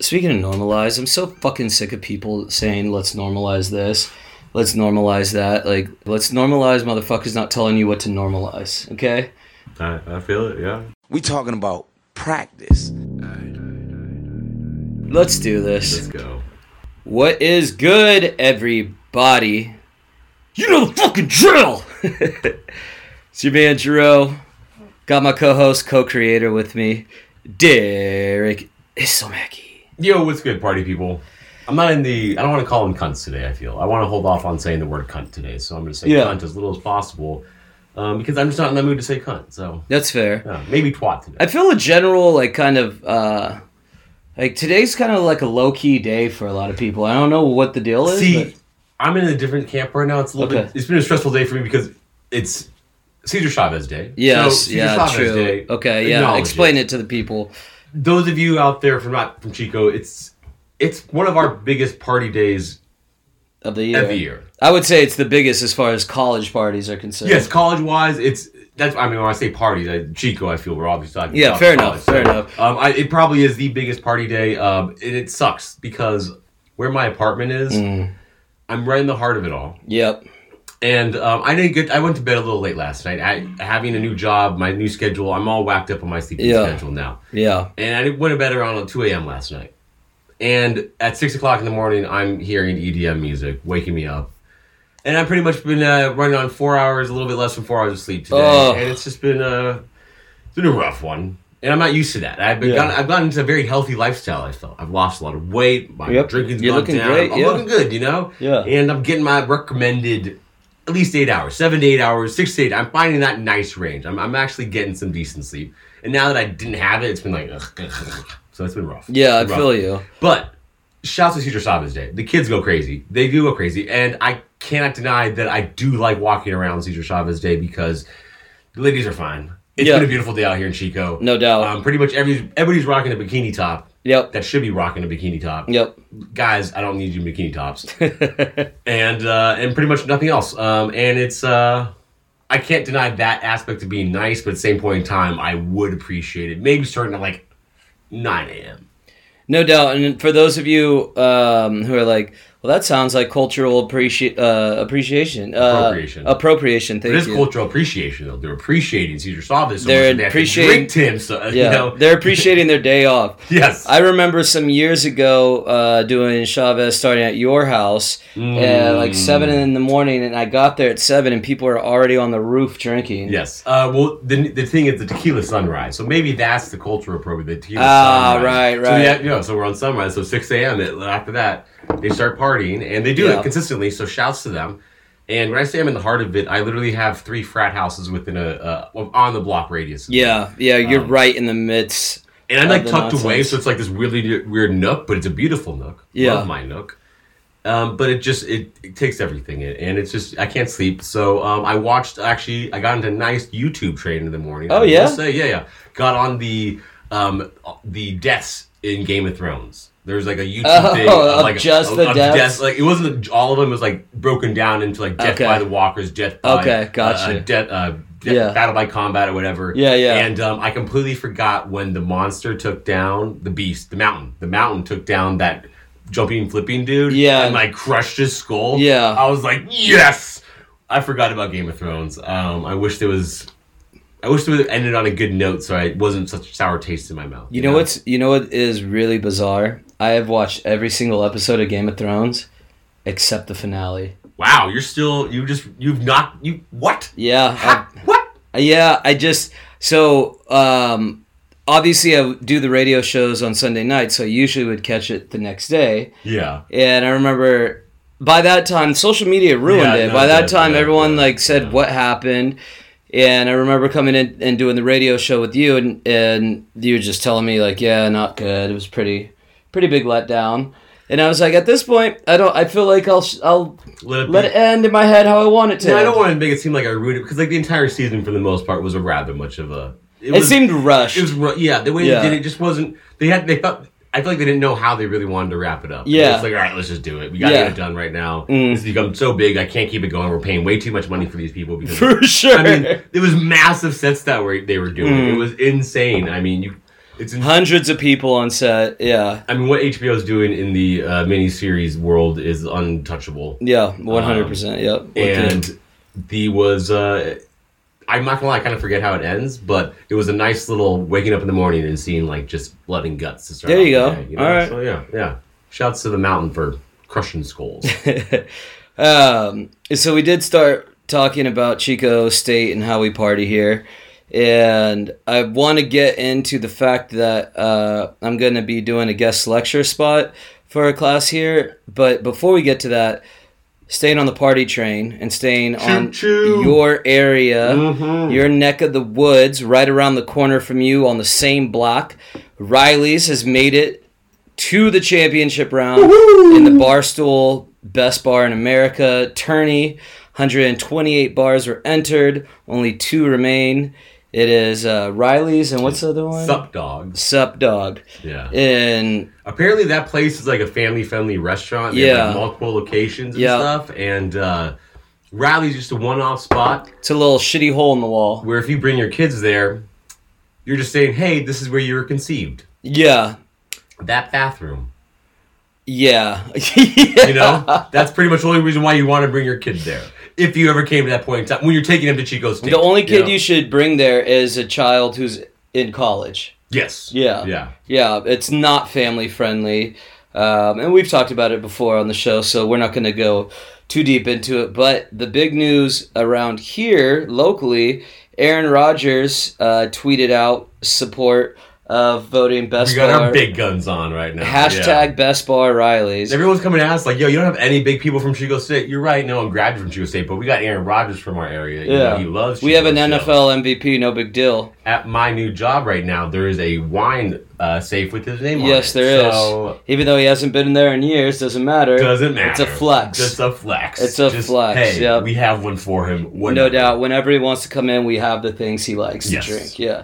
speaking of normalize, I'm so fucking sick of people saying let's normalize this, let's normalize that. Like let's normalize motherfuckers not telling you what to normalize. Okay. I, I feel it. Yeah. We talking about practice. Let's do this. Let's go. What is good, everybody? You know the fucking drill! it's your man, Jero. Got my co host, co creator with me, Derek Isomaki. Yo, what's good, party people? I'm not in the. I don't want to call them cunts today. I feel I want to hold off on saying the word cunt today, so I'm going to say Yeah. cunt as little as possible, um, because I'm just not in the mood to say cunt. So That's fair. yeah, maybe twat today. I feel a general, like, kind of, uh, like today's kind of like a low key day for a lot of people. I don't know what the deal is. See, but- I'm in a different camp right now. It's a little Okay. bit. It's been a stressful day for me because it's Cesar Chavez Day. yes, Cesar yeah, Chavez true. Day, okay, yeah. acknowledge Explain it to the people. Those of you out there from not from Chico, it's it's one of our biggest party days Of the year. of the year. I would say it's the biggest as far as college parties are concerned. Yes, college wise, it's that's. I mean, when I say parties, I, Chico, I feel we're obviously talking. Yeah, fair college. enough, fair enough. Um, I, it probably is the biggest party day, um, and it sucks because where my apartment is, Mm. I'm right in the heart of it all. Yep. And um, I didn't get. I went to bed a little late last night. I, having a new job, my new schedule. I'm all whacked up on my sleeping Yeah. schedule now. Yeah. And I went to bed around 2 a.m. last night. And at 6 o'clock in the morning, I'm hearing EDM music, waking me up. And I've pretty much been uh, running on four hours, a little bit less than four hours of sleep today. And it's just been, uh, it's been a rough one. And I'm not used to that. I've been Yeah. gotten, I've gotten into a very healthy lifestyle. I felt I've lost a lot of weight. My Yep. drinking's You're gone looking down. great, I'm yeah. looking good, you know. Yeah. And I'm getting my recommended at least eight hours, seven to eight hours, six to eight. I'm finding that nice range. I'm, I'm actually getting some decent sleep. And now that I didn't have it, it's been like, ugh, ugh, ugh. so it's been rough. Yeah, I It's feel you. But shouts to Cesar Chavez Day. The kids go crazy. They do go crazy, and I cannot deny that I do like walking around Cesar Chavez Day because the ladies are fine. It's Yeah. been a beautiful day out here in Chico. No doubt. Um, pretty much every everybody's rocking a bikini top. Yep. That should be rocking a bikini top. Yep. Guys, I don't need you in bikini tops. and uh, and pretty much nothing else. Um, and it's uh, I can't deny that aspect of being nice, but at the same point in time, I would appreciate it. Maybe starting at like nine a.m. No doubt. And for those of you um, who are like, well, that sounds like cultural appreci- uh, appreciation. Uh, Appropriation. Appropriation. Thank It is you. cultural appreciation, though. They're appreciating Cesar Chavez. So They're they appreciating- drink So yeah. you know, They're appreciating their day off. yes. I remember some years ago uh, doing Chavez starting at your house at like seven in the morning, and I got there at seven, and people were already on the roof drinking. Yes. Uh, well, the, the thing is the tequila sunrise. So maybe that's the cultural appropriate. The tequila Ah, sunrise. right, So right. yeah, you know, so we're on sunrise. So six a.m. After that, they start partying, and they do Yeah. it consistently. So shouts to them. And when I say I'm in the heart of it, I literally have three frat houses within a uh, on the block radius. Yeah, yeah, you're Um, right in the midst. And I'm like tucked away, so it's like this really weird nook, but it's a beautiful nook. Yeah. Love my nook. Um, but it just it, it takes everything in, and it's just I can't sleep. So um, I watched actually I got into a nice YouTube training in the morning. Oh, I yeah? say yeah yeah got on the um the deaths in Game of Thrones. There's like a YouTube Oh, thing of like just the deaths? Like it wasn't all of them. It was like broken down into like death Okay. by the walkers, death by Okay, gotcha. uh, death, uh, death Yeah. battle by combat or whatever. Yeah, yeah. And um, I completely forgot when the monster took down the beast, the mountain. The mountain took down that jumping, flipping dude. Yeah. And like crushed his skull. Yeah. I was like, yes. I forgot about Game of Thrones. Um, I wish there was. I wish it would have ended on a good note, so I wasn't such a sour taste in my mouth. You know what's you know what is really bizarre? I have watched every single episode of Game of Thrones except the finale. Wow, you're still. You just. You've not. You what? Yeah, Ha, what? I, yeah. I just so um, obviously I do the radio shows on Sunday night, so I usually would catch it the next day. Yeah. And I remember by that time, social media ruined Yeah, it. no, by that yeah, time, yeah, everyone like said yeah. what happened. And I remember coming in and doing the radio show with you, and and you were just telling me like, yeah, not good. It was pretty, pretty big letdown. And I was like, at this point, I don't. I feel like I'll sh- I'll Let it, let it end in my head how I want it to. Yeah, I don't want to make it seem like I ruined it because like the entire season for the most part was a rather much of a. It seemed rushed. It was yeah. The way Yeah. they did it just wasn't. They had they felt. I feel like they didn't know how they really wanted to wrap it up. Yeah. it's like all right, let's just do it. We gotta Yeah. get it done right now. Mm. This has become so big, I can't keep it going. We're paying way too much money for these people because For sure. I mean, it was massive sets that were they were doing. Mm. It was insane. I mean, you It's in, Hundreds of people on set. Yeah. I mean, what HBO is doing in the uh, miniseries world is untouchable. Yeah. One hundred percent. Yep. And the was uh I'm not gonna lie, I kind of forget how it ends, but it was a nice little waking up in the morning and seeing like just blood and guts to start. There off you the go. day, All right. So yeah, yeah. Shouts to the mountain for crushing skulls. Um, so we did start talking about Chico State and how we party here. And I want to get into the fact that uh, I'm going to be doing a guest lecture spot for a class here. But before we get to that, staying on the party train and staying on Choo-choo. your area, Mhm. your neck of the woods, right around the corner from you on the same block, Riley's has made it to the championship round in the Barstool Best Bar in America tourney. 128 bars were entered, only two remain. It is uh, Riley's and what's the other one? Sup dogs. Sup Dog. Yeah. And Apparently that place is like a family friendly restaurant. They Yeah. like, multiple locations and Yeah. stuff. And uh Riley's just a one off spot it's a little shitty hole in the wall. where if you bring your kids there, you're just saying, Hey, this is where you were conceived. Yeah. That bathroom. Yeah. You know, that's pretty much the only reason why you want to bring your kids there. If you ever came to that point in time, when you're taking them to Chico State. The only kid know? you should bring there is a child who's in college. Yes. Yeah. Yeah. Yeah, it's not family friendly. Um, and we've talked about it before on the show, so we're not going to go too deep into it. But the big news around here locally Aaron Rodgers uh, tweeted out support of voting best We got bar. our big guns on right now. hashtag Yeah. best bar Riley's. Everyone's coming to us like, yo, you don't have any big people from Chico State. You're right. No, I'm graduate from Chico State, but we got Aaron Rodgers from our area. You know, Yeah. he loves. we have an Chico, so- NFL MVP, no big deal. At my new job right now, there is a wine uh, safe with his name on it. Yes, there is. so, Even though he hasn't been in there in years, doesn't matter. Doesn't matter. It's a flex. Just a flex. It's a Just, flex, Hey, yep. we have one for him. No doubt. Whenever he wants to come in, we have the things he likes Yes. to drink. Yeah.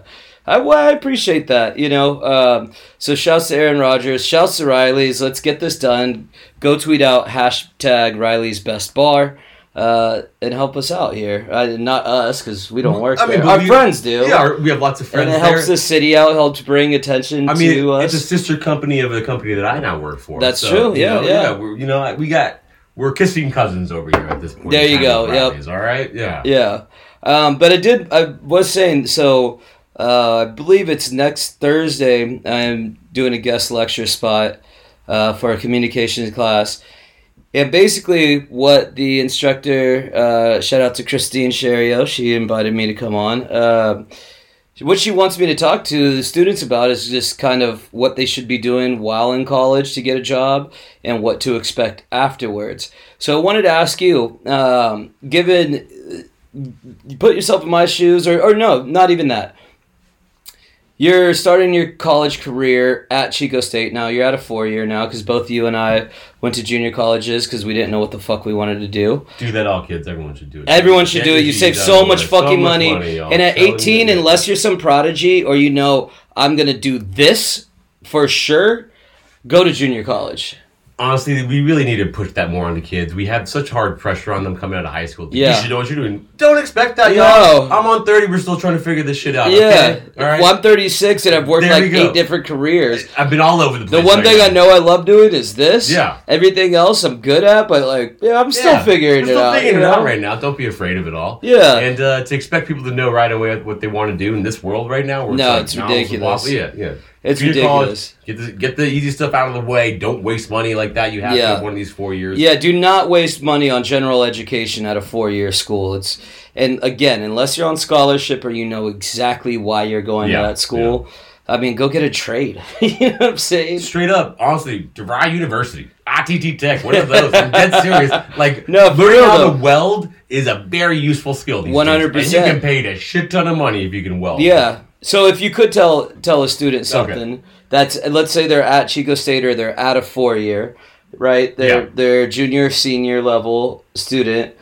I, well, I appreciate that, you know. Um, so shouts to Aaron Rodgers, shouts to Riley's. Let's get this done. Go tweet out hashtag Riley's Best Bar uh, and help us out here. Uh, not us because we don't work I mean, there. Our friends do. Yeah, our- we have lots of friends. and it helps there. the city out. Helps bring attention I mean, to us. it's a sister company of the company that I now work for. That's So, true, you yeah, know, yeah. We're, you know, we got we're kissing cousins over here at this point. There you go, yep. All right. Yeah. Yeah, um, but I did. I was saying so. Uh, I believe it's next Thursday. I'm doing a guest lecture spot uh, for a communications class, and basically, what the instructor, uh, shout out to Christine Sherio, she invited me to come on. Uh, what she wants me to talk to the students about is just kind of what they should be doing while in college to get a job and what to expect afterwards. So I wanted to ask you, um, given you put yourself in my shoes, or, or no, not even that. You're starting your college career at Chico State now. You're at a four year now because both you and I went to junior colleges because we didn't know what the fuck we wanted to do. Do that, all kids. Everyone should do it. Everyone should do it. You save so much fucking much money. y'all. And at 18, you. unless you're some prodigy or you know I'm gonna do this for sure, go to junior college. Honestly, we really need to push that more on the kids. We have such hard pressure on them coming out of high school. Yeah. You should know what you're doing. Don't expect that, No. y'all. I'm on 30. We're still trying to figure this shit out. Yeah. Okay? All right. Well, I'm 36 and I've worked There like eight different careers. I've been all over the place. The one right thing now. I know I love doing is this. Yeah. Everything else I'm good at, but like, yeah, I'm still Yeah. figuring We're it still out. figuring it out right now. Don't be afraid of it all. Yeah. And uh, to expect people to know right away what they want to do in this world right now, where No, like it's ridiculous. Yeah, yeah. It's Junior college, ridiculous. get the get the easy stuff out of the way. Don't waste money like that. You have Yeah. to have one of these four years. Yeah, do not waste money on general education at a four-year school. It's and again, unless you're on scholarship or you know exactly why you're going Yeah, to that school. I mean, go get a trade. you know what I'm saying? Straight up, honestly, DeVry University, ITT Tech, one of those. I'm dead serious. Like, No, learning how though. to weld is a very useful skill. these 100%. And you can pay a shit ton of money if you can weld. Yeah. So if you could tell tell a student something Okay. that's let's say they're at Chico State or they're at a four year, right? They're Yeah. they're junior senior level student.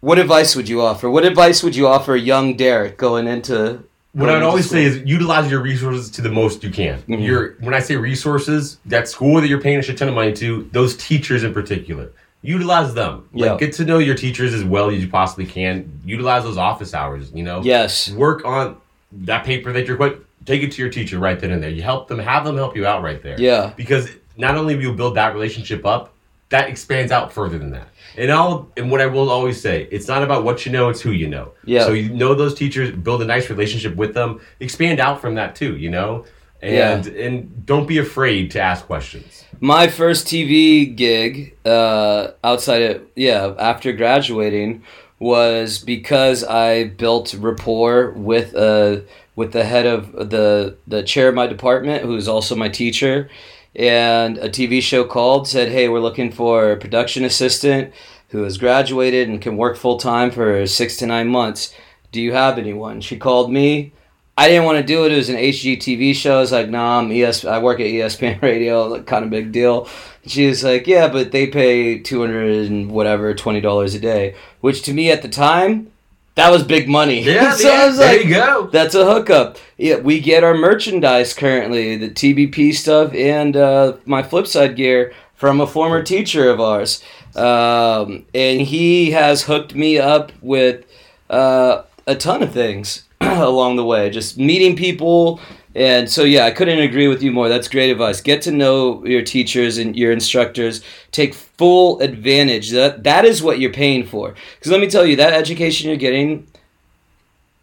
What advice would you offer? What advice would you offer young Derek going into What going I'd always school? say is utilize your resources to the most you can. Mhm. Your when I say resources, that school that you're paying a shit ton of money to, those teachers in particular, utilize them. Yeah. Like, get to know your teachers as well as you possibly can. Utilize those office hours. You know, Yes. work on that paper that you're quite take it to your teacher right then and there. You help them, have them help you out right there. Yeah. Because not only will you build that relationship up, that expands out further than that. And I'll and what I will always say, it's not about what you know, it's who you know. Yeah. So you know those teachers, build a nice relationship with them, expand out from that too, you know? And and don't be afraid to ask questions. my first TV gig uh, outside of yeah after graduating was because I built rapport with uh with the head of the the chair of my department who's also my teacher. And a TV show called said hey we're looking for a production assistant who has graduated and can work full time for 6 to 9 months. Do you have anyone? She called me I didn't want to do it. It was an HGTV show. I was like, nah, I'm ES. I work at ESPN Radio. Like, kind of big deal. She was like, yeah, but they pay two hundred and whatever, twenty dollars a day, which to me at the time, that was big money. Yeah, so yeah, I was there like, you go. that's a hookup. Yeah, we get our merchandise currently, the TBP stuff and uh, my Flipside gear from a former teacher of ours, um, and he has hooked me up with uh, a ton of things along the way, just meeting people. And so, yeah, I couldn't agree with you more. That's great advice. Get to know your teachers and your instructors. Take full advantage. That that is what you're paying for. Because let me tell you, that education you're getting,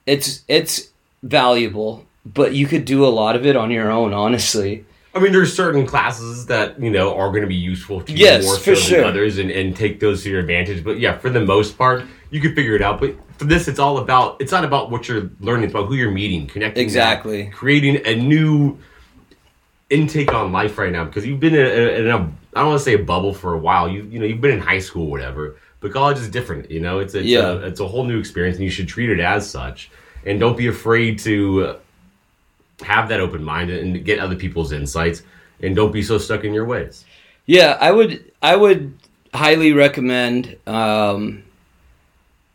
it's it's valuable, but you could do a lot of it on your own. Honestly, I mean, there's certain classes that you know are going to be useful to Yes, you more so sure. than others, and, and take those to your advantage. But yeah, for the most part, you can figure it out. But for this, it's all about it's not about what you're learning; it's about who you're meeting, connecting, Exactly. that, creating a new intake on life right now. Because you've been in a, in a I don't want to say a bubble for a while. You you know you've been in high school, whatever. But college is different. You know, it's it's Yeah. a, it's a whole new experience, and you should treat it as such. And don't be afraid to have that open mind and get other people's insights and don't be so stuck in your ways. yeah, I would I would highly recommend um,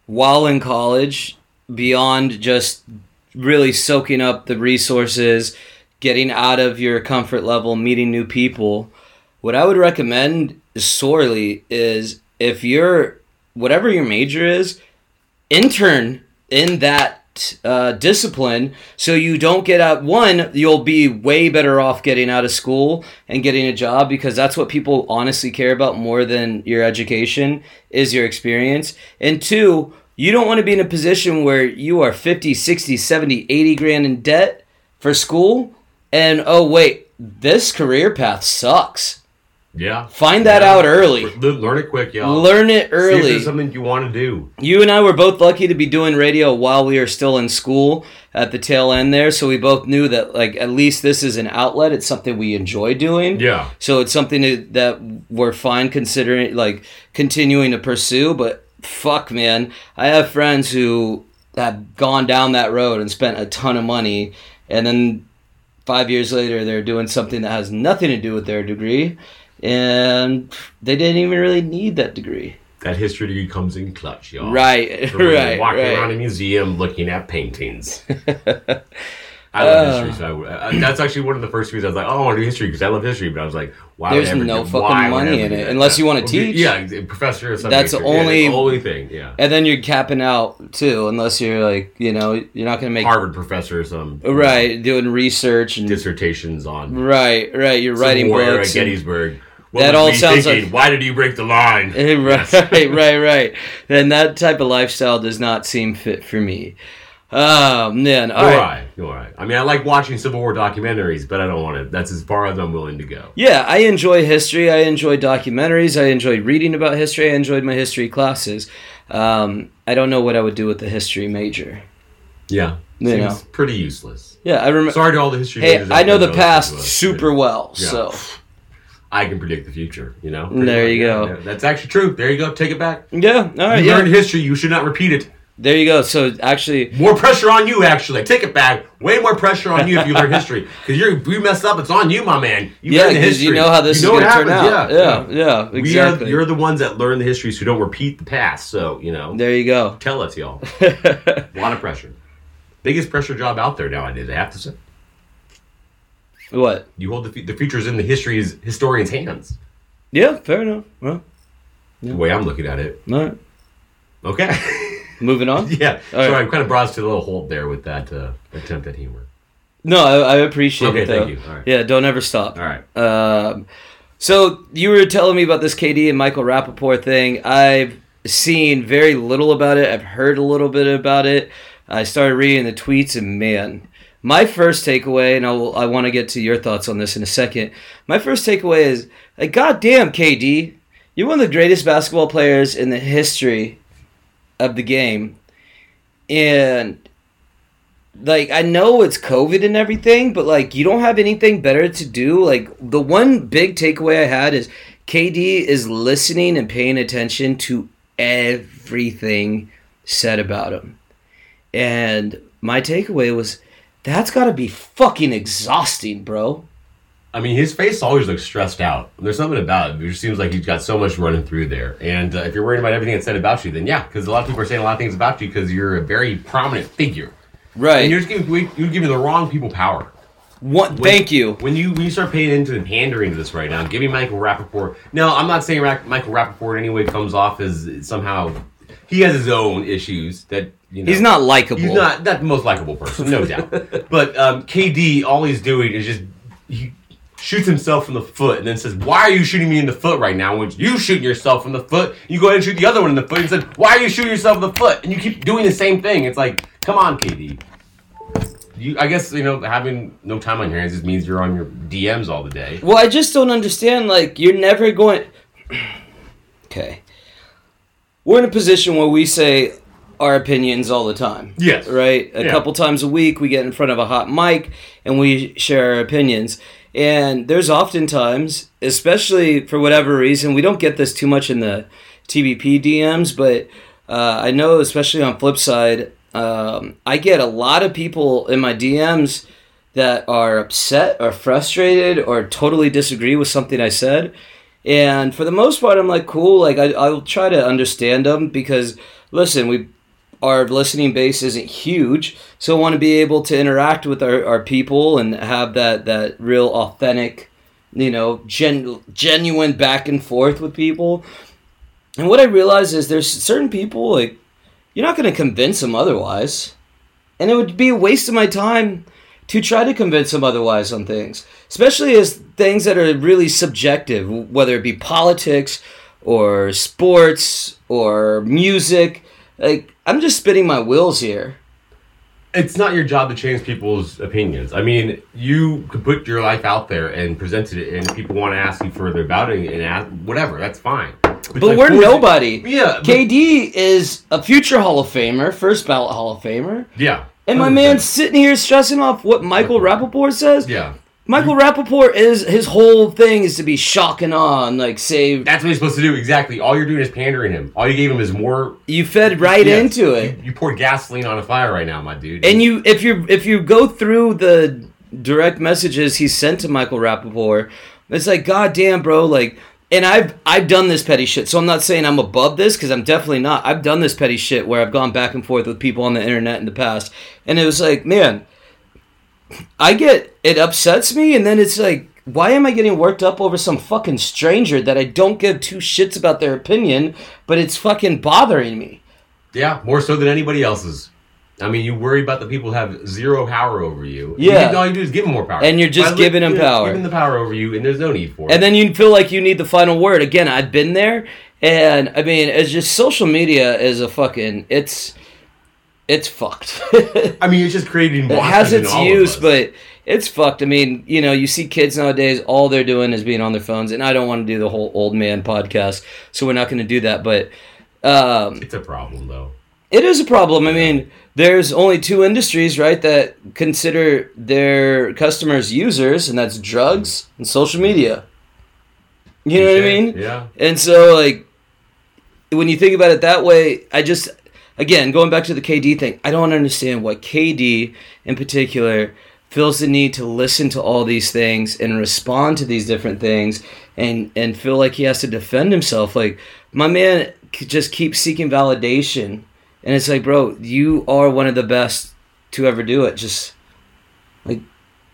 while in college, beyond just really soaking up the resources, getting out of your comfort level, meeting new people. What I would recommend sorely is if you're whatever your major is, intern in that uh, discipline so you don't get out one you'll be way better off getting out of school and getting a job because that's what people honestly care about more than your education is your experience. And two you don't want to be in a position where you are 50 60 70 80 grand in debt for school and oh wait this career path sucks Yeah. Find that out early. Learn it quick, y'all. learn it See if early there's something you want to do. you and I were both lucky to be doing radio while we were still in school at the tail end there. So we both knew that, like, at least this is an outlet. It's something we enjoy doing. Yeah. So it's something that, that we're fine considering, like, continuing to pursue. But fuck, man, I have friends who have gone down that road and spent a ton of money, and then five years later they're doing something that has nothing to do with their degree, and they didn't even really need that degree. That history degree comes in clutch, y'all. Right, For right, Walking right. around a museum looking at paintings. I love Uh. history, so I uh, that's actually one of the first reasons I was like, "Oh, I want to do history because I love history." But I was like, "Why?" There's would I ever no do- fucking why would I money in it, unless you wanna teach. Yeah, professor. Or something. That's the Yeah, only- the only thing. Yeah, And then you're capping out too, unless you're like, you know, you're not gonna make Harvard professor or some right doing research and dissertations on right, right. You're writing Civil War era books. and- Gettysburg. What That all sounds thinking? like- Why did you break the line? right, right, right. Then that type of lifestyle does not seem fit for me. Oh man, all All right. right, all right. I mean, I like watching Civil War documentaries, but I don't want to. That's as far as I'm willing to go. Yeah, I enjoy history. I enjoy documentaries. I enjoy reading about history. I enjoyed my history classes. Um, I don't know what I would do with the history major. Yeah, You know. pretty useless. Yeah, I remember. Sorry to all the history. Hey, majors I know the past super well, Yeah. so I can predict the future. You know. There you go. yeah. That's actually true. There you go. Take it back. yeah. All right, You yeah. learned history. You should not repeat it. There you go. So actually, More pressure on you. Actually, take it back. Way more pressure on you if you learn history. Because you're if you messed up. It's on you, my man. You yeah, because you know how this You know is what going to turn out. happens. Yeah, yeah, We exactly. are, you're the ones that learn the history, so don't repeat the past. So you know, there you go. tell us, y'all. A lot of pressure. Biggest pressure job out there nowadays. I have to say. What? You hold the, the future's in the history's historian's hands. Yeah, fair enough. Well, The way I'm looking at it. all right. Okay. Moving on. yeah. All so right. I kind of brought us to a little halt there with that uh, attempt at humor. No, I, I appreciate Okay, it though. thank you. All right. Yeah, don't ever stop. All right. Um, so you were telling me about this KD and Michael Rapaport thing. I've seen very little about it. I've heard a little bit about it. I started reading the tweets, and man, my first takeaway, and I'll, I want to get to your thoughts on this in a second. My first takeaway is like, goddamn, KD, you're one of the greatest basketball players in the history of the game, and like I know it's COVID and everything, but like you don't have anything better to do. Like the one big takeaway I had is KD is listening and paying attention to everything said about him. And my takeaway was that's got to be fucking exhausting, bro. I mean, his face always looks stressed out. There's something about it. It just seems like he's got so much running through there. And uh, if you're worried about everything that's said about you, then yeah, because a lot of people are saying a lot of things about you because you're a very prominent figure. Right. And you're just giving you're giving the wrong people power. One, thank you. When you when you start paying into and pandering to this right now, giving Michael Rapaport. No, I'm not saying Michael Rapaport in any way comes off as somehow he has his own issues that you know. He's not likable. He's not not the most likable person, no doubt. But um, KD, all he's doing is just he shoots himself in the foot and then says, "Why are you shooting me in the foot right now?" When you shooting yourself in the foot, you go ahead and shoot the other one in the foot and said, "Why are you shooting yourself in the foot?" And you keep doing the same thing. It's like, come on, KD. You, I guess you know having no time on your hands just means you're on your DMs all the day. Well, I just don't understand. Like, you're never going. okay. We're in a position where we say our opinions all the time. Yes. Right? A Yeah. couple times a week, we get in front of a hot mic and we share our opinions. And there's oftentimes, especially for whatever reason, we don't get this too much in the TBP DMs, but uh, I know, especially on Flipside, um, I get a lot of people in my DMs that are upset or frustrated or totally disagree with something I said. And for the most part, I'm like, cool. Like, I, I'll try to understand them because, listen, we our listening base isn't huge, so I want to be able to interact with our, our people and have that, that real authentic, you know, gen, genuine back and forth with people. And what I realize is there's certain people, like, you're not going to convince them otherwise. And it would be a waste of my time to try to convince them otherwise on things, especially as things that are really subjective, whether it be politics or sports or music. Like, I'm just spinning my wheels here. It's not your job to change people's opinions. I mean, you could put your life out there and present it, and people want to ask you further about it and ask whatever. That's fine. But, But we're nobody. Yeah, KD is a future Hall of Famer, first ballot Hall of Famer. Yeah. And my 100%. man's sitting here stressing off what Michael Rapaport says. Yeah. Michael Rapaport is his whole thing is to be shock and awe and like say That's what he's supposed to do. Exactly. All you're doing is pandering him. All you gave him is more. you fed right Yeah. into it. You, you poured gasoline on a fire right now, my dude. And you if you if you go through the direct messages he sent to Michael Rapaport, it's like God damn bro, like and I've I've done this petty shit, so I'm not saying I'm above this because I'm definitely not. I've done this petty shit where I've gone back and forth with people on the internet in the past, and it was like, man, I get it upsets me, and then it's like, why am I getting worked up over some fucking stranger that I don't give two shits about their opinion, but it's fucking bothering me. yeah, more so than anybody else's. I mean, you worry about the people who have zero power over you. Yeah. You, all you do is give them more power. And you're just giving them power. Giving the power over you, and there's no need for it. and then you feel like you need the final word again i've been there and i mean it's just social media is a fucking it's it's fucked I mean, it's just creating. It has its use but it's fucked i mean you know you see kids nowadays all they're doing is being on their phones and i don't want to do the whole old man podcast so we're not going to do that but um, it's a problem, though. it is a problem. I mean, there's only two industries, right, that consider their customers users, and that's drugs and social media. You know what I mean? Yeah. And so, like, when you think about it that way, I just, again, going back to the KD thing, I don't understand why KD in particular feels the need to listen to all these things and respond to these different things and and feel like he has to defend himself. Like my man just keeps seeking validation. And it's like bro you are one of the best to ever do it. Just like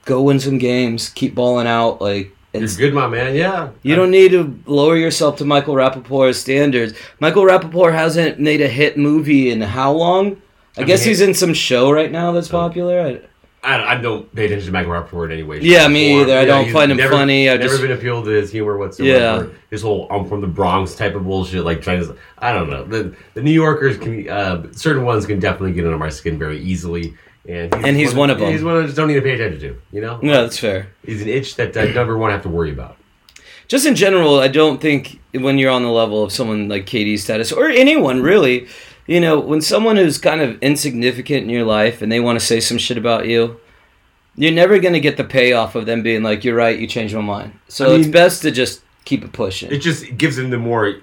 go win some games keep balling out like You're it's good, my man. Yeah. you don't need to lower yourself to Michael Rapaport's standards. Michael Rapaport hasn't made a hit movie in how long? I, I guess mean, he's in some show right now that's popular. I, I, I don't pay attention to Michael Rapaport anyway. Yeah, me either. I don't find him never, funny. I just never just- been appealed to his humor whatsoever. Yeah. his whole "I'm from the Bronx" type of bullshit, like trying to. I don't know. The the New Yorkers can uh, certain ones can definitely get under my skin very easily, and he's, And he's one of them. He's one of just don't need to pay attention to. You know, No, that's fair. he's an itch that I never want to have to worry about. Just in general, I don't think when you're on the level of someone like KD's status or anyone really, you know, when someone who's kind of insignificant in your life and they want to say some shit about you, you're never going to get the payoff of them being like, "You're right, you changed my mind." So I it's best to just keep it pushing. It just gives him the more.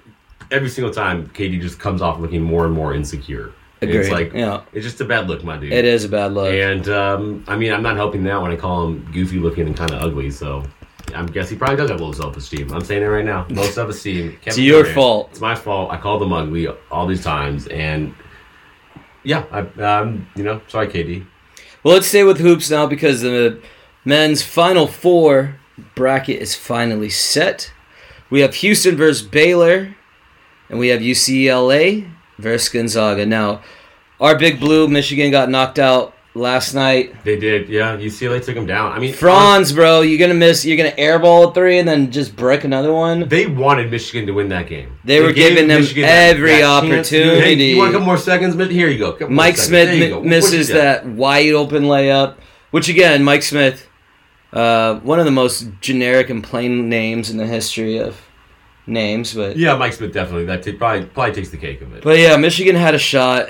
Every single time, KD just comes off looking more and more insecure. Agreed. It's like Yeah. it's just a bad look, my dude. it is a bad look. And um, I mean, I'm not helping that when I call him goofy looking and kind of ugly. So I guess he probably does have low self esteem. I'm saying it right now. Low self esteem. It's your fault. It's my fault. I called him ugly all these times, and yeah, I, um, you know, sorry, KD. Well, let's stay with hoops now because the men's final four bracket is finally set. We have Houston versus Baylor, and we have UCLA versus Gonzaga. Now, our big blue, Michigan, got knocked out last night. They did, yeah. UCLA took them down. I mean, Franz, bro, you're gonna miss. You're gonna airball a three and then just break another one. They wanted Michigan to win that game. They were giving them Michigan every to- Hey, opportunity. you want a couple more seconds? But Here you go. Mike. Smith mi- go. Misses that wide open layup, which again, Mike Smith, uh, one of the most generic and plain names in the history of names. But Yeah, Mike Smith definitely. That t- probably probably takes the cake of it. but yeah, Michigan had a shot.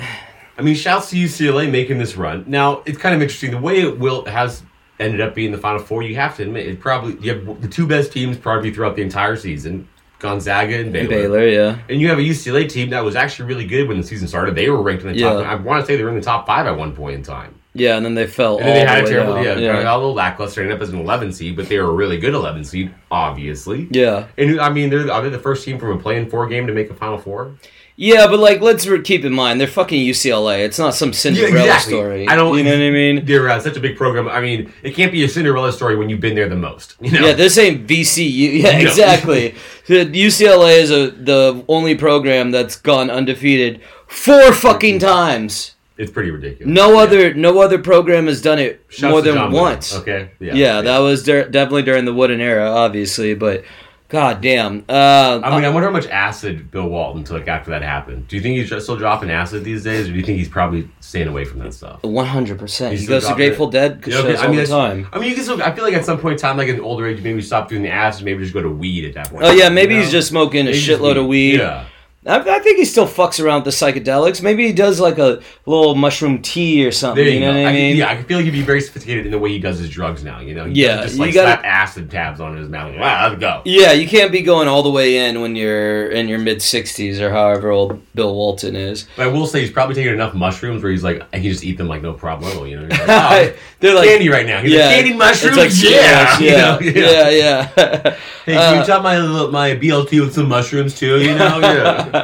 I mean, shouts to UCLA making this run. Now, it's kind of interesting the way it will has ended up being the Final Four. You have to admit, it probably you have the two best teams probably throughout the entire season: Gonzaga and Baylor. Baylor, yeah, And you have a UCLA team that was actually really good when the season started. They were ranked in the top. Yeah. I want to say they were in the top five at one point in time. Yeah, and then they fell. And then they had the a terrible, down. yeah, yeah, a little lackluster, ended up as an 11 seed, but they were a really good 11 seed, obviously. yeah, And I mean, they're are they the first team from a playing four game to make a Final Four? yeah. But like, let's keep in mind they're fucking UCLA. It's not some Cinderella exactly. story. I don't- You know what I mean? They're uh, such a big program. I mean, it can't be a Cinderella story when you've been there the most. You know? Yeah, this ain't VCU. Yeah, No. exactly. UCLA is a, the only program that's gone undefeated four fucking times. It's pretty ridiculous. No Yeah. other no other program has done it Shouts more than Wooden. once. Okay. Yeah, yeah. that was definitely during the Wooden era, obviously, but god damn. Uh, I mean, I wonder how much acid Bill Walton took after that happened. Do you think he's still dropping acid these days, or do you think he's probably staying away from that stuff? one hundred percent. He goes to Grateful it. Dead Yeah, shows okay, I all mean, the time. I mean, you can still. I feel like at some point in time, like in an older age, maybe stop doing the acid, maybe just go to weed at that point. Oh yeah, You maybe know? he's just smoking a Maybe shitload of weed. Yeah. I, I think he still fucks around with the psychedelics. Maybe he does like a little mushroom tea or something. There You, you, know go. what I I mean? can, yeah, I feel like he'd be very sophisticated in the way he does his drugs now. You know, he Yeah, just you like gotta- slap acid tabs on his mouth. Like, wow, let's go. Yeah, you can't be going all the way in when you're in your mid 60s or however old Bill Walton is. But I will say he's probably taking enough mushrooms where he's like, I can just eat them like no problem. Oh, you know, like, "Oh, They're like candy right now. He's yeah, like, candy mushrooms. Like yeah, Skittles, you yeah, know, yeah, yeah. Hey, can you uh, top my my BLT with some mushrooms too? You know, yeah.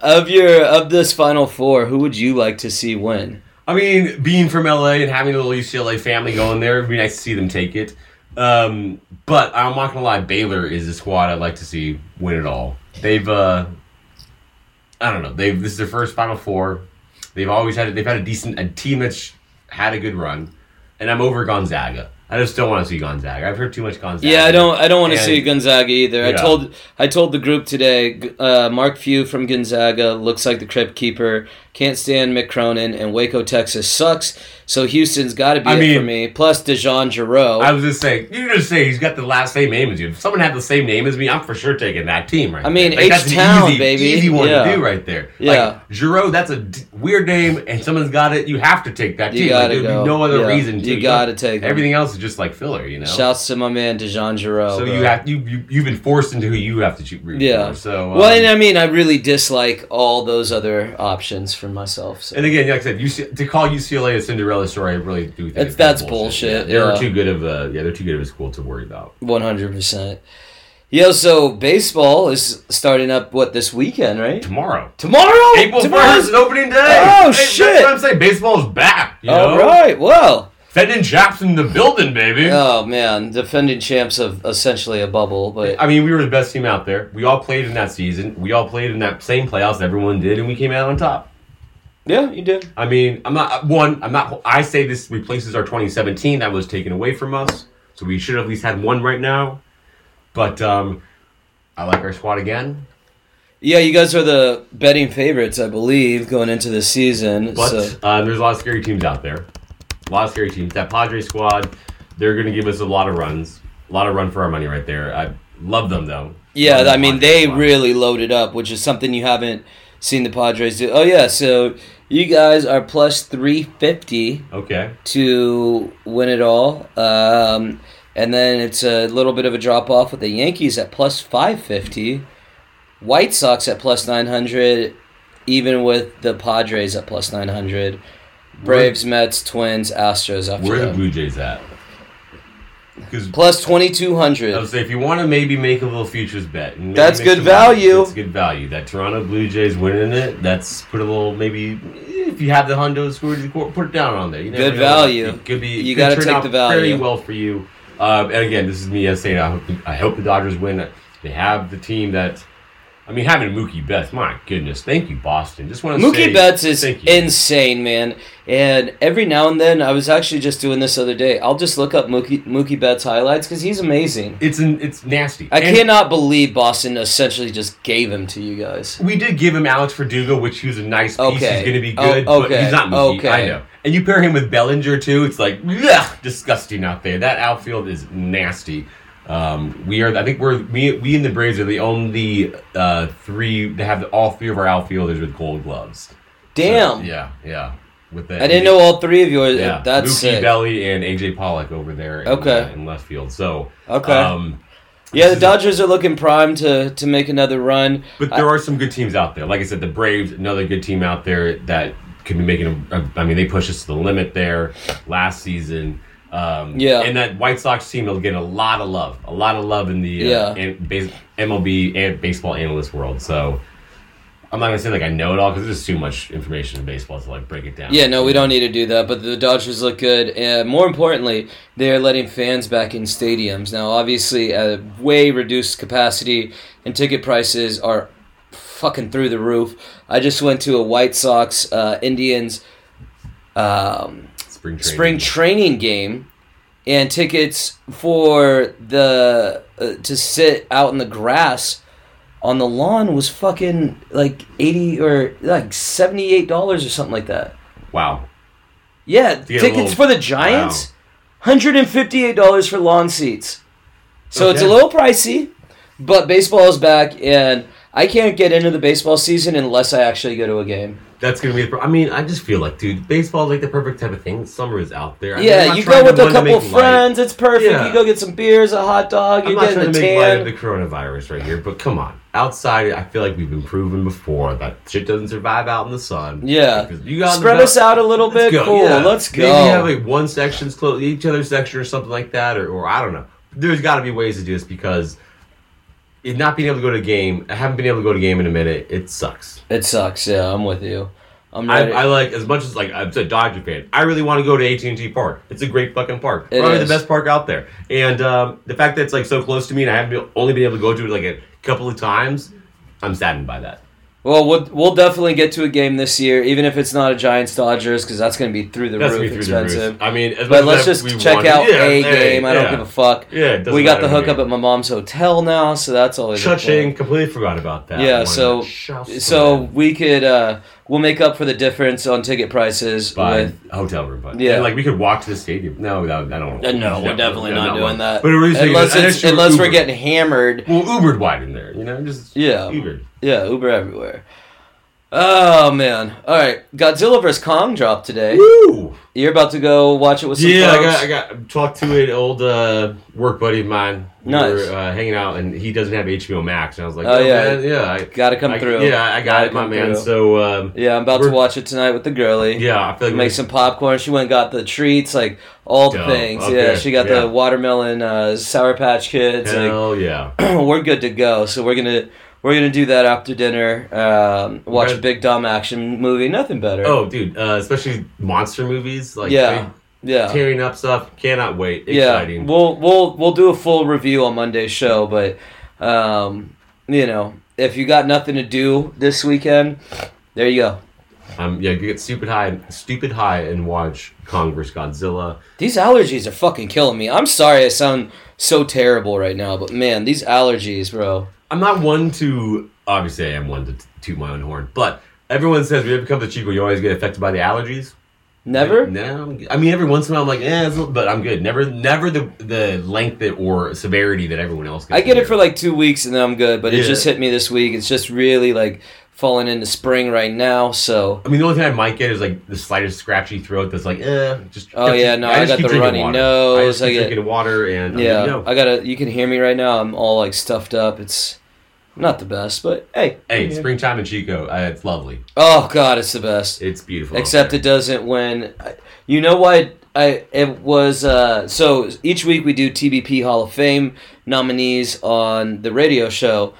Of your of this final four, who would you like to see win? I mean, being from LA and having a little UCLA family going there, it'd be nice to see them take it. Um, but I'm not gonna lie, Baylor is the squad I'd like to see win it all. They've, uh, I don't know, they've this is their first Final Four. They've always had they've had a decent a team that's had a good run, and I'm over Gonzaga. I just don't want to see Gonzaga. I've heard too much Gonzaga. Yeah, I don't. I don't want to And- see Gonzaga either. I told. I told the group today. Uh, Mark Few from Gonzaga looks like the crypt keeper. Can't stand Mick Cronin, and Waco, Texas sucks. So Houston's got to be I it for me. Plus DeJon Jarreau. I was just saying, you just say he's got the last same name as you. If someone had the same name as me, I'm for sure taking that team right I mean, there. an H-Town, easy, baby. Easy one Yeah. to do right there. Yeah. Like, Jarreau, that's a d- weird name, and someone's got it. You have to take that You team. like, there'd go. be no other Yeah. reason to. You gotta take him. Everything else is just like filler, you know? Shouts to my man DeJon Jarreau. so bro. you have you, you you've been forced into who you have to root Yeah. For, so well, um, and I mean, I really dislike all those other options for myself. So. And again, like I said, UC, to call UCLA a Cinderella story, I really do think That's- it's that's bullshit, Yeah, they're yeah. too good of a yeah, they're too good of a school to worry about. One hundred percent. Yo, so baseball is starting up what this weekend, right? Tomorrow, Tomorrow. April Tomorrow? first, opening day. Oh, Hey, shit. That's what I'm saying. Baseball's back. You All know? right. Well. Defending champs in the building, baby. Oh man, defending champs of essentially a bubble, but I mean, we were the best team out there. We all played in that season. We all played in that same playoffs everyone did, and we came out on top. Yeah, you did. I mean, I'm not one. I'm not. I say this replaces our 2017 that was taken away from us. So we should have at least had one right now. But um, I like our squad again. Yeah, you guys are the betting favorites, I believe, going into the season. But so uh, there's a lot of scary teams out there. A lot of scary teams. That Padres squad, they're going to give us a lot of runs. A lot of run for our money right there. I love them though. yeah, I mean Padres they squad. really loaded up, which is something you haven't seen the Padres do. Oh yeah, so you guys are plus three fifty Okay. to win it all. Um, and then it's a little bit of a drop off with the Yankees at plus 550, White Sox at plus 900, even with the Padres at plus 900. Braves, Mets, Twins, Astros after Where are the. Blue Jays at? Because Plus I would 2200. say if you want to maybe make a little futures bet, That's good value. That's good value. That Toronto Blue Jays winning it. That's put a little maybe if you have the hundo score, put it down on there. You Good know. value. It could be. You gotta take the value. Very well for you. Uh, and again, this is me saying I hope, I hope the Dodgers win. They have the team that. I mean, having Mookie Betts, my goodness, thank you, Boston. Just want to say Mookie Betts is insane, man. And every now and then, I was actually just doing this the other day. I'll just look up Mookie, Mookie Betts highlights because he's amazing. It's an, it's nasty. I And- cannot believe Boston essentially just gave him to you guys. We did give him Alex Verdugo, which he was a nice piece. Okay. He's going to be Oh, good, but okay. he's not Mookie. Okay. I know. And you pair him with Bellinger too. It's like ugh, disgusting out there. That outfield is nasty. Um, we are. I think we're we we and the Braves are the only uh, three to have all three of our outfielders with gold gloves. Damn. So, yeah, yeah. With the I didn't know all three of yours. Yeah, That's Mookie sick. Belly and AJ Pollock over there. In, Okay. uh, in left field. So Okay. Um, yeah, the Dodgers are looking primed to, to make another run. But there are some good teams out there. Like I said, the Braves, another good team out there that could be making a. I mean, they pushed us to the limit there last season. Um, Yeah. And that White Sox team will get a lot of love, a lot of love in the uh, Yeah. an- base, MLB and baseball analyst world. So I'm not gonna say like I know it all because there's just too much information in baseball to like break it down. Yeah, no, we don't need to do that. But the Dodgers look good, and more importantly, they're letting fans back in stadiums now. Obviously, at a way reduced capacity, and ticket prices are fucking through the roof. I just went to a White Sox uh, Indians um, Spring training. spring training game, and tickets for the uh, to sit out in the grass on the lawn was fucking like eighty or like seventy eight dollars or something like that. Wow. Yeah, tickets little- for the Giants, hundred and fifty eight dollars for lawn seats. So it's a little pricey, but baseball is back, and I can't get into the baseball season unless I actually go to a game. That's gonna be. The pro- I mean, I just feel like, dude, baseball is like the perfect type of thing. Summer is out there. I mean, Yeah, you go with a couple make light. friends. It's perfect. Yeah. You go get some beers, a hot dog. I'm You're not getting trying to make light of the coronavirus right here, but come on. Outside, I feel like we've been proven before that shit doesn't survive out in the sun. Yeah. You got Spread us out a little bit. Let's go. Cool. Yeah. Let's go. Maybe have like one section's close each other's section or something like that, or, or I don't know. There's got to be ways to do this because not being able to go to a game, I haven't been able to go to a game in a minute. It sucks. it sucks. Yeah, I'm with you. I'm I. I like as much as like I'm a Dodger fan. I really want to go to AT and T Park. It's a great fucking park. It Probably is. the best park out there. And um, the fact that it's like so close to me and I haven't only been able to go to it like a couple of times, I'm saddened by that. Well, we'll we'll definitely get to a game this year, even if it's not a Giants Dodgers, because that's going to be through the That's roof through the expensive. roof. I mean, But let's just check wanted- out yeah, a hey, game. I don't yeah. give a fuck. Yeah, it doesn't we got the hookup at my mom's hotel now, so that's always Cha-ching, completely forgot about that. Yeah, Why so so we could uh, we'll make up for the difference on ticket prices by with hotel room, but Yeah. yeah, like we could walk to the stadium. No, that, I don't. Uh, no, we're definitely not doing that. But we're just thinking unless an it's, unless we're getting hammered. well Ubered wide in there, you know, just Yeah. Ubered. Yeah, Uber everywhere. Oh man! All right, Godzilla vs Kong dropped today. Woo! You're about to go watch it with some Yeah, I got I got talked to an old uh, work buddy of mine. We Nice. were uh, hanging out, and he doesn't have HBO Max, and I was like, Oh, "Oh, yeah. man, yeah, I, Gotta come I- through. Yeah, I got Gotta it, my man. through. So um, Yeah, I'm about to watch it tonight with the girlie. yeah, I feel like Make some popcorn. She went and got the treats, like all the things. Okay, Yeah, she got yeah. the watermelon uh, Sour Patch Kids. Like, Hell yeah. we're good to go. So we're gonna we're gonna do that after dinner. Um, watch a big dumb action movie. Nothing better. Oh, dude, uh, especially monster movies, like yeah, yeah. tearing up stuff. Cannot wait. Yeah, Exciting. we'll we'll we'll do a full review on Monday's show, but um, you know, if you got nothing to do this weekend, there you go. Um, yeah, you get stupid high, stupid high, and watch Kong vs Godzilla. These allergies are fucking killing me. I'm sorry I sound so terrible right now, but man, these allergies, bro. I'm not one to obviously I am one to t- toot my own horn, but everyone says when you ever come to Chico, you always get affected by the allergies. Never? No. I mean every once in a while I'm like, eh, it's a little- but I'm good. Never, never the the length that, or severity that everyone else. Gets I get it for like two weeks and then I'm good, but it just hit me this week. It's just really like falling into spring right now, so. I mean, the only thing I might get is like the slightest scratchy throat. That's like, eh, just. Oh, yeah, no, I just got the runny water. nose, I I get- drinking water, and Yeah, to go. I gotta. You can hear me right now. I'm all like stuffed up. It's not the best, but hey. Hey, springtime in Chico, uh, it's lovely. Oh God, it's the best. It's beautiful. Except it doesn't when. You know what? I it was uh, so each week we do TBP Hall of Fame nominees on the radio show,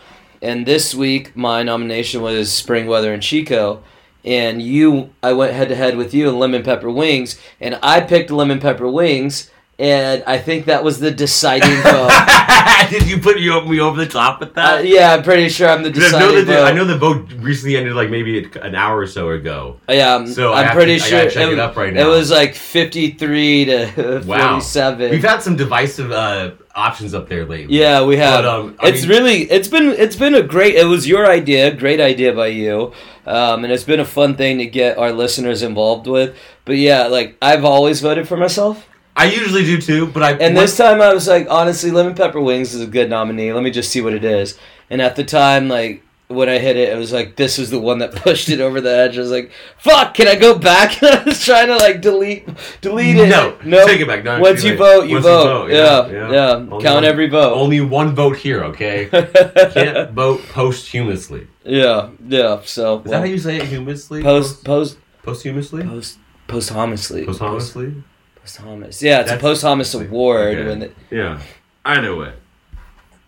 and this week my nomination was Spring Weather in Chico, and you I went head to head with you in Lemon Pepper Wings, and I picked Lemon Pepper Wings, and I think that was the deciding vote. Did you put you me over the top with Uh, that? yeah, I'm pretty sure I'm the 'Cause I deciding know, the, vote. I know the vote recently ended like maybe an hour or so ago. Yeah, I'm, So I'm pretty to- I sure gotta check it was- up right now. It was like 53 to Wow. 47. We've had some divisive uh, options up there lately. yeah, we have. But, um, it's mean- really, it's been, it's been a great. It was your idea, great idea by you, um, and it's been a fun thing to get our listeners involved with. But yeah, like I've always voted for myself, I usually do too, but I and this time I was like, honestly, lemon pepper wings is a good nominee. Let me just see what it is. And at the time, like. When I hit it, it was like this is the one that pushed it over the edge. I was like, "Fuck! Can I go back?" I was trying to like delete, delete it. No, no. take it back. No, Once you vote, you Once vote. Yeah, yeah. Only Count one- every vote. Only one vote here, okay? Can't vote posthumously. yeah, yeah. So Is that how you say it? Humously? post post posthumously? post posthumously Posthumously? Post- posthumous. Yeah, it's a That's- posthumous award Okay. when it, Yeah, I know it.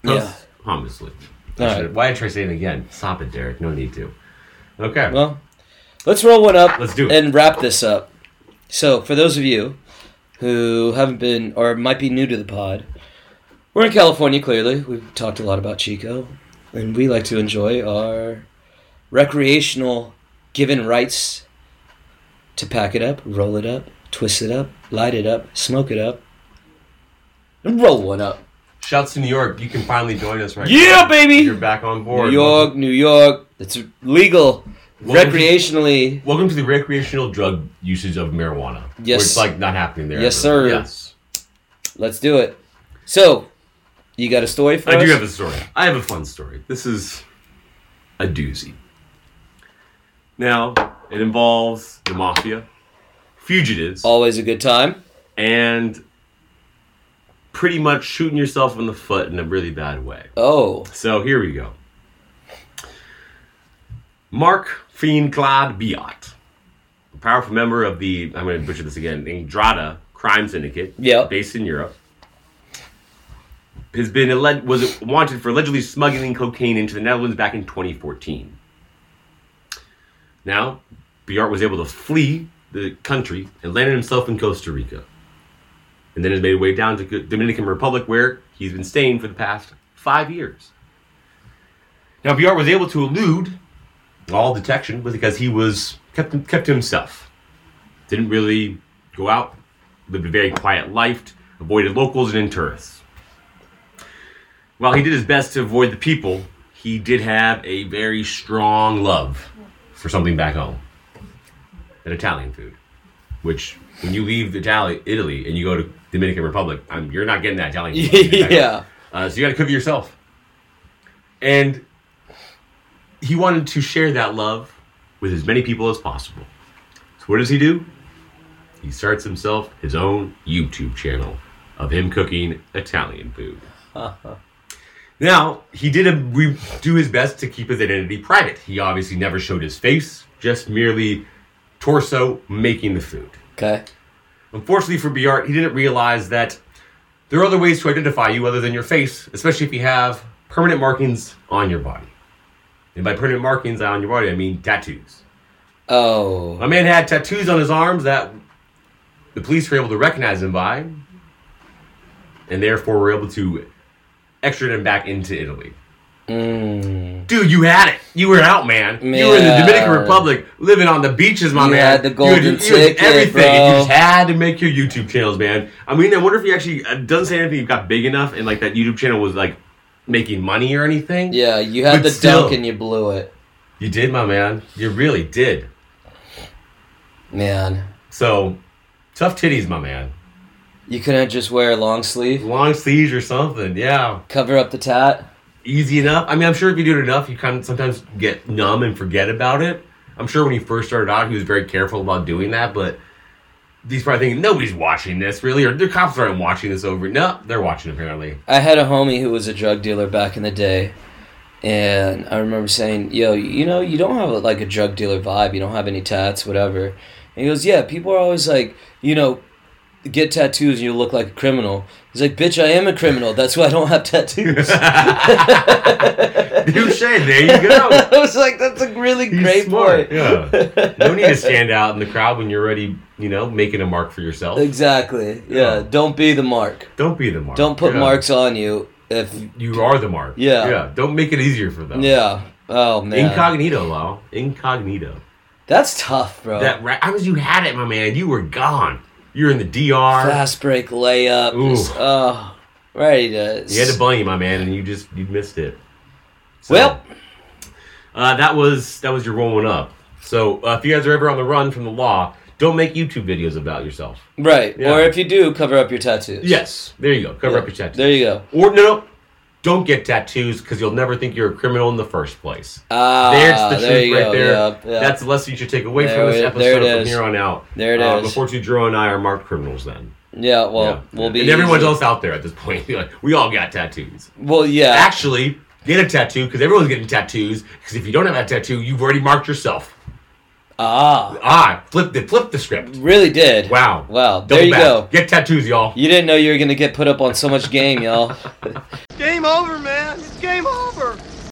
Yeah. Posthumously. I All right. Why did I try saying it again? Stop it, Derek. No need to. Okay. well, let's roll one up. Let's do it. and wrap this up. So, for those of you who haven't been or might be new to the pod, we're in California. Clearly, we've talked a lot about Chico, and we like to enjoy our recreational given rights to pack it up, roll it up, twist it up, light it up, smoke it up, and roll one up. Shouts to New York. You can finally join us right now. Yeah, now. baby! You're back on board. New York, New York. It's legal Welcome to- recreationally. Welcome to the recreational drug usage of marijuana. Yes. Where it's like not happening there. Yes, sir. Yes. Let's do it. So, you got a story for us? I us? do have a story. I have a fun story. This is a doozy. Now, it involves the mafia, fugitives, Always a good time. and pretty much shooting yourself in the foot in a really bad way. Oh, So here we go. Marc Feren Claude Biart, a powerful member of the, I'm going to butcher this again, Andrada crime syndicate, Yep. based in Europe, has been alleged, was wanted for allegedly smuggling cocaine into the Netherlands back in 2014. Now, Biart was able to flee the country and landed himself in Costa Rica. And then has made his way down to Dominican Republic where he's been staying for the past five years. Now, Biart was able to elude all detection because he was kept kept to himself. Didn't really go out, lived a very quiet life, avoided locals and tourists. While he did his best to avoid the people, he did have a very strong love for something back home. Italian food. Which when you leave Italy, Italy and you go to Dominican Republic, um, you're not getting that Italian food. yeah. Uh, so you got to cook it yourself. And he wanted to share that love with as many people as possible. So what does he do? He starts himself his own YouTube channel of him cooking Italian food. now he did a, do his best to keep his identity private. He obviously never showed his face, just merely torso making the food. Okay. Unfortunately for Biart, he didn't realize that there are other ways to identify you other than your face, especially if you have permanent markings on your body. And by permanent markings on your body, I mean tattoos. Oh. My man had tattoos on his arms that the police were able to recognize him by, and therefore were able to extradite him back into Italy. Mm. Dude, you had it. You were out, man. You were in the Dominican Republic, living on the beaches, my You man. You had the golden you had, ticket, everything. bro. You just had to make your YouTube channels, man. I mean, I wonder if you actually uh, doesn't say anything. You got big enough, and like that YouTube channel was like making money or anything. Yeah, you had But the still. dunk and you blew it. You did, my man. You really did. Man, So tough titties, my man. you couldn't just wear a long sleeve, Long sleeves or something. Yeah. cover up the tat. Easy enough. I mean, I'm sure if you do it enough, you kind of sometimes get numb and forget about it. I'm sure when he first started out, he was very careful about doing that, but he's probably thinking nobody's watching this really, or the cops aren't watching this over. No, they're watching apparently. I had a homie who was a drug dealer back in the day, and I remember saying, "Yo, you know, you don't have like a drug dealer vibe. You don't have any tats, whatever." And he goes, "Yeah, people are always like, you know, get tattoos and you look like a criminal." He's like, "Bitch, I am a criminal. That's why I don't have tattoos." You Touche. There you go. I was like, "That's a really He's great smart, point." yeah. No need to stand out in the crowd when you're already, you know, making a mark for yourself. Exactly. Yeah. Yeah. Don't be the mark. Don't be the mark. Don't put Yeah. marks on you if. You are the mark. Yeah. Yeah. Don't make it easier for them. Yeah. Oh man. Incognito, Lau. Incognito. That's tough, bro. That ra- I was you had it, my man. You were gone. You were in the DR. Fast break layup. Ooh. Just, oh, ready to. You had to bunny, my man, and you just you missed it. So, Well, uh, that was that was your rolling up. So uh, if you guys are ever on the run from the law, don't make YouTube videos about yourself. right. Yeah. Or if you do, cover up your tattoos. Yes, there you go. Cover Yeah. up your tattoos. There you go. Or no, no, don't get tattoos because you'll never think you're a criminal in the first place. Ah, There's the there truth right go. there. That's the lesson you should take away There from this episode from here on out. There it uh, is. Before Drew and I are marked criminals, then. yeah. Well, Yeah. we'll be. and everyone else out there at this point. like, we all got tattoos. Well, yeah. Actually, get a tattoo because everyone's getting tattoos. Because if you don't have that tattoo, you've already marked yourself. ah, Ah, flip the flip the script. really did. Wow. Wow. Double there you back. go. Get tattoos, y'all. You didn't know you were gonna get put up on so much game, y'all. Game over, man. It's game over.